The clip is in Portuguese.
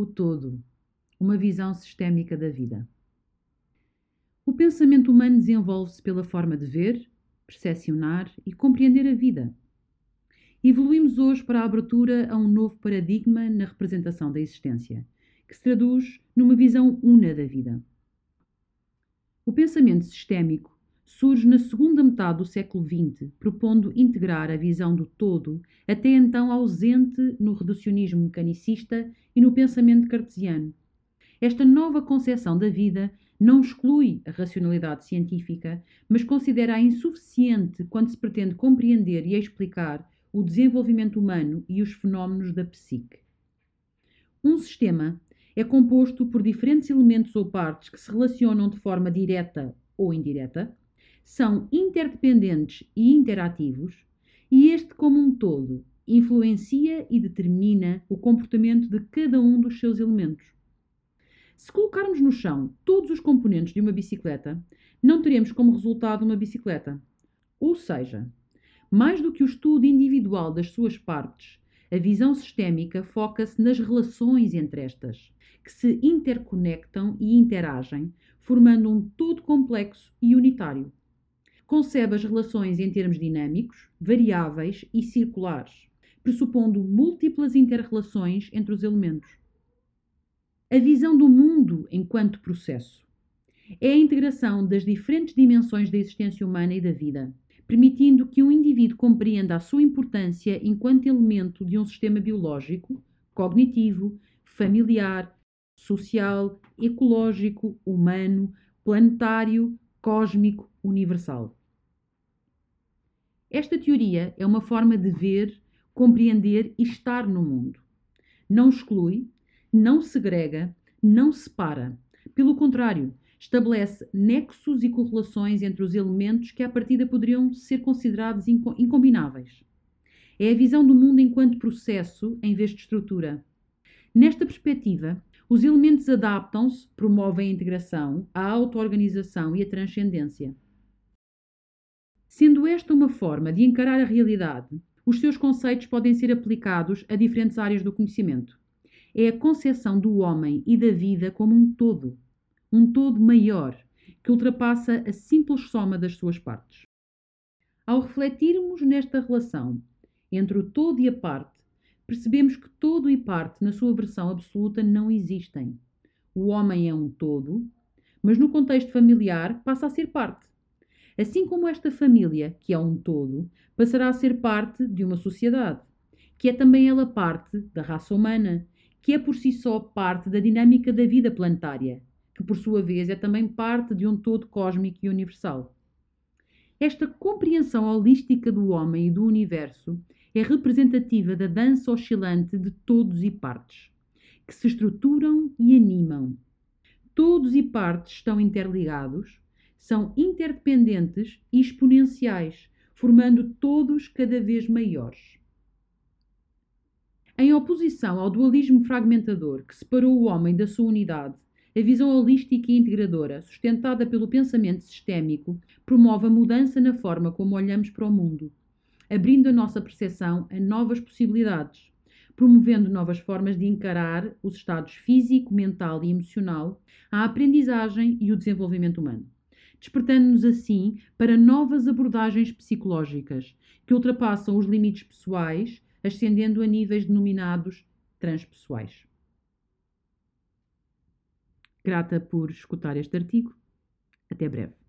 O todo. Uma visão sistémica da vida. O pensamento humano desenvolve-se pela forma de ver, percepcionar e compreender a vida. Evoluímos hoje para a abertura a um novo paradigma na representação da existência, que se traduz numa visão una da vida. O pensamento sistémico surge na segunda metade do século XX, propondo integrar a visão do todo, até então ausente no reducionismo mecanicista e no pensamento cartesiano. Esta nova concepção da vida não exclui a racionalidade científica, mas considera-a insuficiente quando se pretende compreender e explicar o desenvolvimento humano e os fenómenos da psique. Um sistema é composto por diferentes elementos ou partes que se relacionam de forma direta ou indireta, são interdependentes e interativos, e este, como um todo, influencia e determina o comportamento de cada um dos seus elementos. Se colocarmos no chão todos os componentes de uma bicicleta, não teremos como resultado uma bicicleta. Ou seja, mais do que o estudo individual das suas partes, a visão sistémica foca-se nas relações entre estas, que se interconectam e interagem, formando um todo complexo e unitário. Concebe as relações em termos dinâmicos, variáveis e circulares, pressupondo múltiplas interrelações entre os elementos. A visão do mundo enquanto processo é a integração das diferentes dimensões da existência humana e da vida, permitindo que um indivíduo compreenda a sua importância enquanto elemento de um sistema biológico, cognitivo, familiar, social, ecológico, humano, planetário, cósmico, universal. Esta teoria é uma forma de ver, compreender e estar no mundo. Não exclui, não segrega, não separa. Pelo contrário, estabelece nexos e correlações entre os elementos que à partida poderiam ser considerados incombináveis. É a visão do mundo enquanto processo em vez de estrutura. Nesta perspectiva, os elementos adaptam-se, promovem a integração, a auto-organização e a transcendência. Sendo esta uma forma de encarar a realidade, os seus conceitos podem ser aplicados a diferentes áreas do conhecimento. É a concepção do homem e da vida como um todo, um todo maior, que ultrapassa a simples soma das suas partes. Ao refletirmos nesta relação entre o todo e a parte, percebemos que todo e parte, na sua versão absoluta, não existem. O homem é um todo, mas no contexto familiar passa a ser parte. Assim como esta família, que é um todo, passará a ser parte de uma sociedade, que é também ela parte da raça humana, que é por si só parte da dinâmica da vida planetária, que por sua vez é também parte de um todo cósmico e universal. Esta compreensão holística do homem e do universo é representativa da dança oscilante de todos e partes, que se estruturam e animam. Todos e partes estão interligados, são interdependentes e exponenciais, formando todos cada vez maiores. Em oposição ao dualismo fragmentador que separou o homem da sua unidade a visão holística e integradora, sustentada pelo pensamento sistémico, promove a mudança na forma como olhamos para o mundo, abrindo a nossa percepção a novas possibilidades, promovendo novas formas de encarar os estados físico, mental e emocional, a aprendizagem e o desenvolvimento humano, despertando-nos assim para novas abordagens psicológicas que ultrapassam os limites pessoais, ascendendo a níveis denominados transpessoais. Grata por escutar este artigo. Até breve.